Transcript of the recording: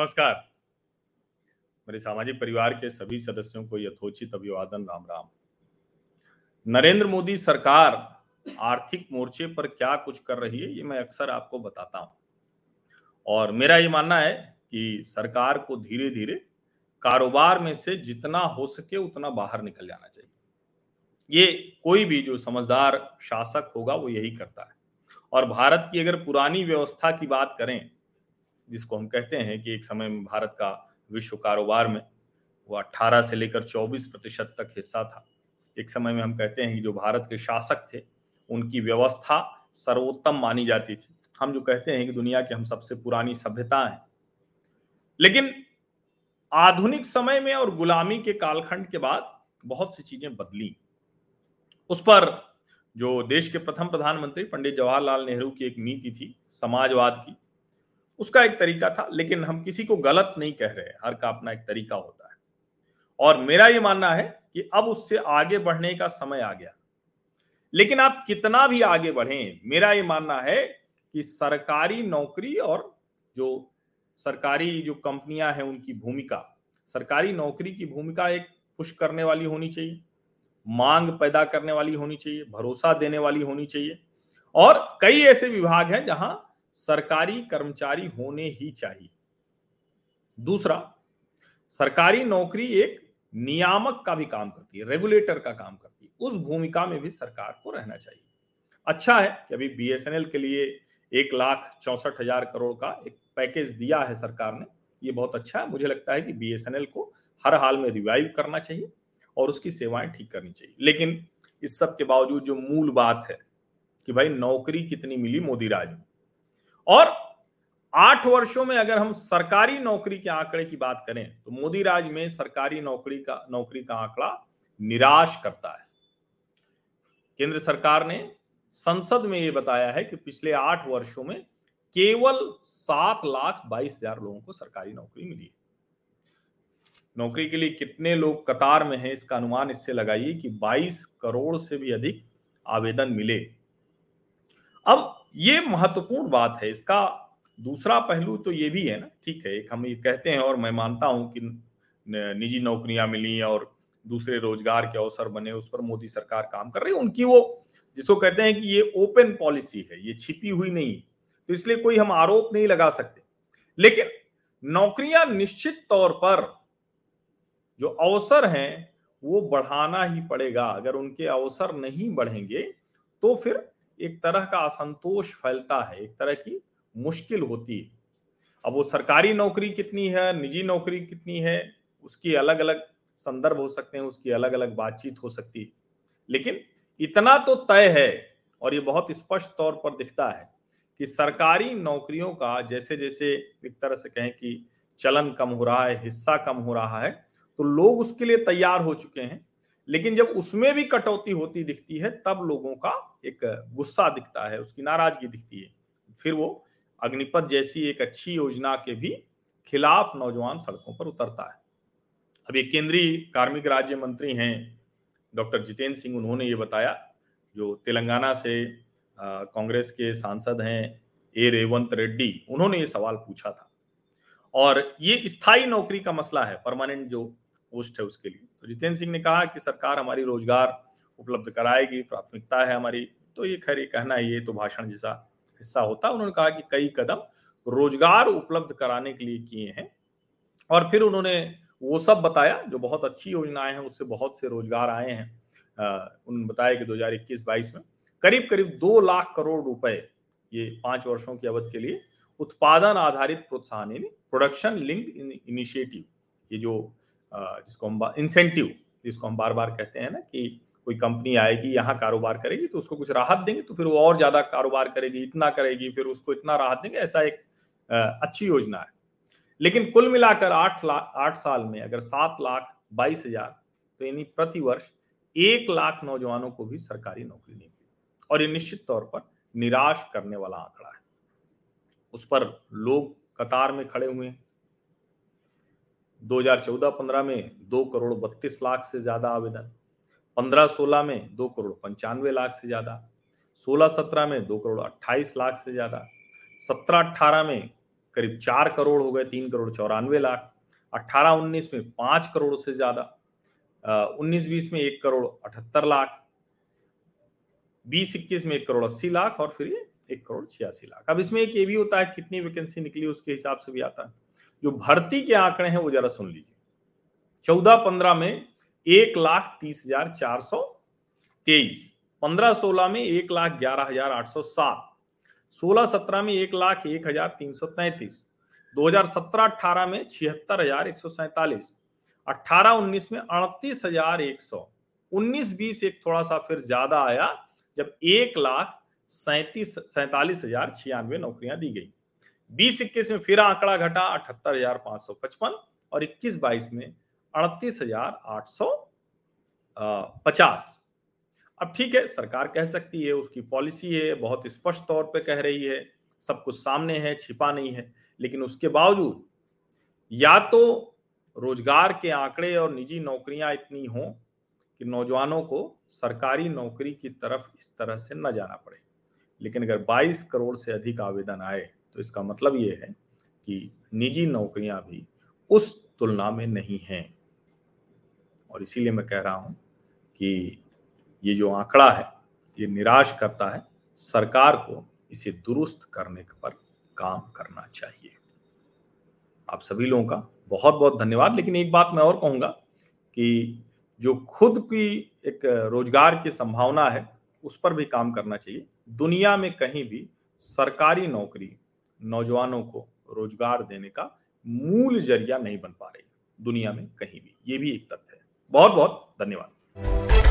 नमस्कार। मेरे सामाजिक परिवार के सभी सदस्यों को यथोचित अभिवादन, राम राम। नरेंद्र मोदी सरकार आर्थिक मोर्चे पर क्या कुछ कर रही है, ये मैं अक्सर आपको बताता हूँ। और मेरा ये मानना है कि सरकार को धीरे धीरे कारोबार में से जितना हो सके उतना बाहर निकल जाना चाहिए। ये कोई भी जो समझदार शासक होगा, वो यही करता है। और भारत की अगर पुरानी व्यवस्था की बात करें जिसको हम कहते हैं कि एक समय में भारत का विश्व कारोबार में वो 18 से लेकर 24 प्रतिशत तक हिस्सा था। एक समय में हम कहते हैं कि जो भारत के शासक थे, उनकी व्यवस्था सर्वोत्तम मानी जाती थी। हम जो कहते हैं कि दुनिया की हम सबसे पुरानी सभ्यता है लेकिन आधुनिक समय में और गुलामी के कालखंड के बाद बहुत सी चीज़ें बदली। उस पर जो देश के प्रथम प्रधानमंत्री पंडित जवाहरलाल नेहरू की एक नीति थी, समाजवाद की उसका एक तरीका था, लेकिन हम किसी को गलत नहीं कह रहे हर का अपना एक तरीका होता है। और मेरा ये मानना है कि अब उससे आगे बढ़ने का समय आ गया। लेकिन आप कितना भी आगे बढ़ें, मेरा ये मानना है कि सरकारी नौकरी और जो सरकारी जो कंपनियाँ हैं, उनकी भूमिका, सरकारी नौकरी की भूमिका एक पुश करने वाली होनी चाहिए, मांग पैदा करने वाली होनी चाहिए, भरोसा देने वाली होनी चाहिए। और कई ऐसे विभाग हैं जहाँ सरकारी कर्मचारी होने ही चाहिए। दूसरा, सरकारी नौकरी एक नियामक का भी काम करती है, रेगुलेटर का काम करती है, उस भूमिका में भी सरकार को रहना चाहिए। अच्छा है कि अभी बीएसएनएल के लिए एक लाख चौसठ हज़ार करोड़ का एक पैकेज दिया है सरकार ने, ये बहुत अच्छा है। मुझे लगता है कि बीएसएनएल को हर हाल में रिवाइव करना चाहिए और उसकी सेवाएँ ठीक करनी चाहिए। लेकिन इस सब के बावजूद जो मूल बात है कि भाई नौकरी कितनी मिली मोदी राज में और आठ वर्षों में अगर हम सरकारी नौकरी के आंकड़े की बात करें तो मोदी राज में सरकारी नौकरी का नौकरी का आंकड़ा निराश करता है। केंद्र सरकार ने संसद में यह बताया है कि पिछले आठ वर्षों में केवल सात लाख बाईस हज़ार लोगों को सरकारी नौकरी मिली है। नौकरी के लिए कितने लोग कतार में हैं, इसका अनुमान इससे लगाइए कि 22 करोड़ से भी अधिक आवेदन मिले। अब ये महत्वपूर्ण बात है। इसका दूसरा पहलू तो ये भी है ना, ठीक है, एक हम ये कहते हैं और मैं मानता हूँ कि निजी नौकरियाँ मिली और दूसरे रोज़गार के अवसर बने, उस पर मोदी सरकार काम कर रही है। उनकी वो, जिसको कहते हैं कि ये ओपन पॉलिसी है, ये छिपी हुई नहीं तो इसलिए कोई हम आरोप नहीं लगा सकते। लेकिन नौकरियाँ निश्चित तौर पर जो अवसर हैं, वो बढ़ाना ही पड़ेगा। अगर उनके अवसर नहीं बढ़ेंगे तो फिर एक तरह का असंतोष फैलता है, एक तरह की मुश्किल होती है। अब वो सरकारी नौकरी कितनी है, निजी नौकरी कितनी है, उसकी अलग अलग संदर्भ हो सकते हैं, उसकी अलग अलग बातचीत हो सकती है। लेकिन इतना तो तय है और ये बहुत स्पष्ट तौर पर दिखता है कि सरकारी नौकरियों का जैसे जैसे एक तरह से कहें कि चलन कम हो रहा है, हिस्सा कम हो रहा है तो लोग उसके लिए तैयार हो चुके हैं। लेकिन जब उसमें भी कटौती होती दिखती है, तब लोगों का एक गुस्सा दिखता है, उसकी नाराज़गी दिखती है। फिर वो अग्निपथ जैसी एक अच्छी योजना के भी खिलाफ नौजवान सड़कों पर उतरता है। अभी केंद्रीय कार्मिक राज्य मंत्री हैं डॉक्टर जितेंद्र सिंह, उन्होंने ये बताया, जो तेलंगाना से कांग्रेस के सांसद हैं, ए रेवंत रेड्डी, उन्होंने ये सवाल पूछा था। और ये स्थायी नौकरी का मसला है, परमानेंट जो पोस्ट है उसके लिए। तो जितेंद्र सिंह ने कहा कि सरकार हमारी रोज़गार उपलब्ध कराएगी, प्राथमिकता है हमारी। तो ये खैर कहना ये तो भाषण जैसा हिस्सा होता उन्होंने कहा कि कई कदम रोज़गार उपलब्ध कराने के लिए किए हैं और फिर उन्होंने वो सब बताया, जो बहुत अच्छी योजनाएँ हैं, उससे बहुत से रोज़गार आए हैं। उन्होंने बताया कि 2021-22 में करीब करीब दो लाख करोड़ रुपए ये पाँच वर्षों की अवधि के लिए उत्पादन आधारित प्रोत्साहन, यानी प्रोडक्शन लिंक्ड इनिशिएटिव ये जो जिसको हम इंसेंटिव जिसको हम बार बार कहते हैं ना कि कोई कंपनी आएगी, यहाँ कारोबार करेगी तो उसको कुछ राहत देंगे तो फिर वो और ज़्यादा कारोबार करेगी, इतना करेगी, फिर उसको इतना राहत देंगे, ऐसा एक अच्छी योजना है। लेकिन कुल मिलाकर आठ लाख आठ साल में अगर सात लाख बाईस हज़ार तो यानी प्रति वर्ष एक लाख नौजवानों को भी सरकारी नौकरी नहीं मिली। और ये निश्चित तौर पर निराश करने वाला आंकड़ा है। उस पर लोग कतार में खड़े हुए हैं। 2014-15 में दो करोड़ बत्तीस लाख से ज़्यादा आवेदन। 15-16 में दो करोड़ पंचानवे लाख से ज़्यादा 16-17 में दो करोड़ अट्ठाईस लाख से ज़्यादा 17-18 में करीब चार करोड़ हो गए, तीन करोड़ चौरानवे लाख, अट्ठारह उन्नीस में पाँच करोड़ से ज़्यादा उन्नीस बीस में एक करोड़ अठहत्तर लाख, बीस इक्कीस में एक करोड़ अस्सी लाख और फिर ये एक करोड़ छियासी लाख। अब इसमें एक ये भी होता है कितनी वैकेंसी निकली उसके हिसाब से भी आता है। जो भर्ती के आंकड़े हैं वो जरा सुन लीजिए। चौदह पंद्रह में एक लाख तीस हज़ार चार सौ तेईस। पंद्रह सोलह में एक लाख ग्यारह हज़ार आठ सौ सात। सोलह सत्रह में एक लाख एक हज़ार तीन सौ तैतीस। दो हज़ार सत्रह अठारह में छिहत्तर हज़ार एक सौ सैतालीस। अठारह उन्नीस में अड़तीस हज़ार एक सौ। उन्नीस बीस एक थोड़ा सा फिर ज़्यादा आया, जब एक लाख सैतीस सैतालीस हज़ार छियानवे नौकरियाँ दी गई। बीस इक्कीस में फिर आंकड़ा घटा अठहत्तर हज़ार पाँच सौ पचपन और इक्कीस बाईस में अड़तीस हज़ार आठ सौ पचास। अब ठीक है, सरकार कह सकती है, उसकी पॉलिसी है, बहुत स्पष्ट तौर पे कह रही है, सब कुछ सामने है, छिपा नहीं है, लेकिन उसके बावजूद या तो रोज़गार के आंकड़े और निजी नौकरियाँ इतनी हों कि नौजवानों को सरकारी नौकरी की तरफ़ इस तरह से न जाना पड़े। लेकिन अगर 22 करोड़ से अधिक आवेदन आए तो इसका मतलब ये है कि निजी नौकरियाँ भी उस तुलना में नहीं हैं। और इसीलिए मैं कह रहा हूँ कि ये जो आंकड़ा है, ये निराश करता है। सरकार को इसे दुरुस्त करने पर काम करना चाहिए। आप सभी लोगों का बहुत बहुत धन्यवाद। लेकिन एक बात मैं और कहूँगा कि जो खुद की एक रोज़गार की संभावना है, उस पर भी काम करना चाहिए। दुनिया में कहीं भी सरकारी नौकरी नौजवानों को रोज़गार देने का मूल ज़रिया नहीं बन पा रही। दुनिया में कहीं भी। ये भी एक तथ्य है। बहुत बहुत धन्यवाद।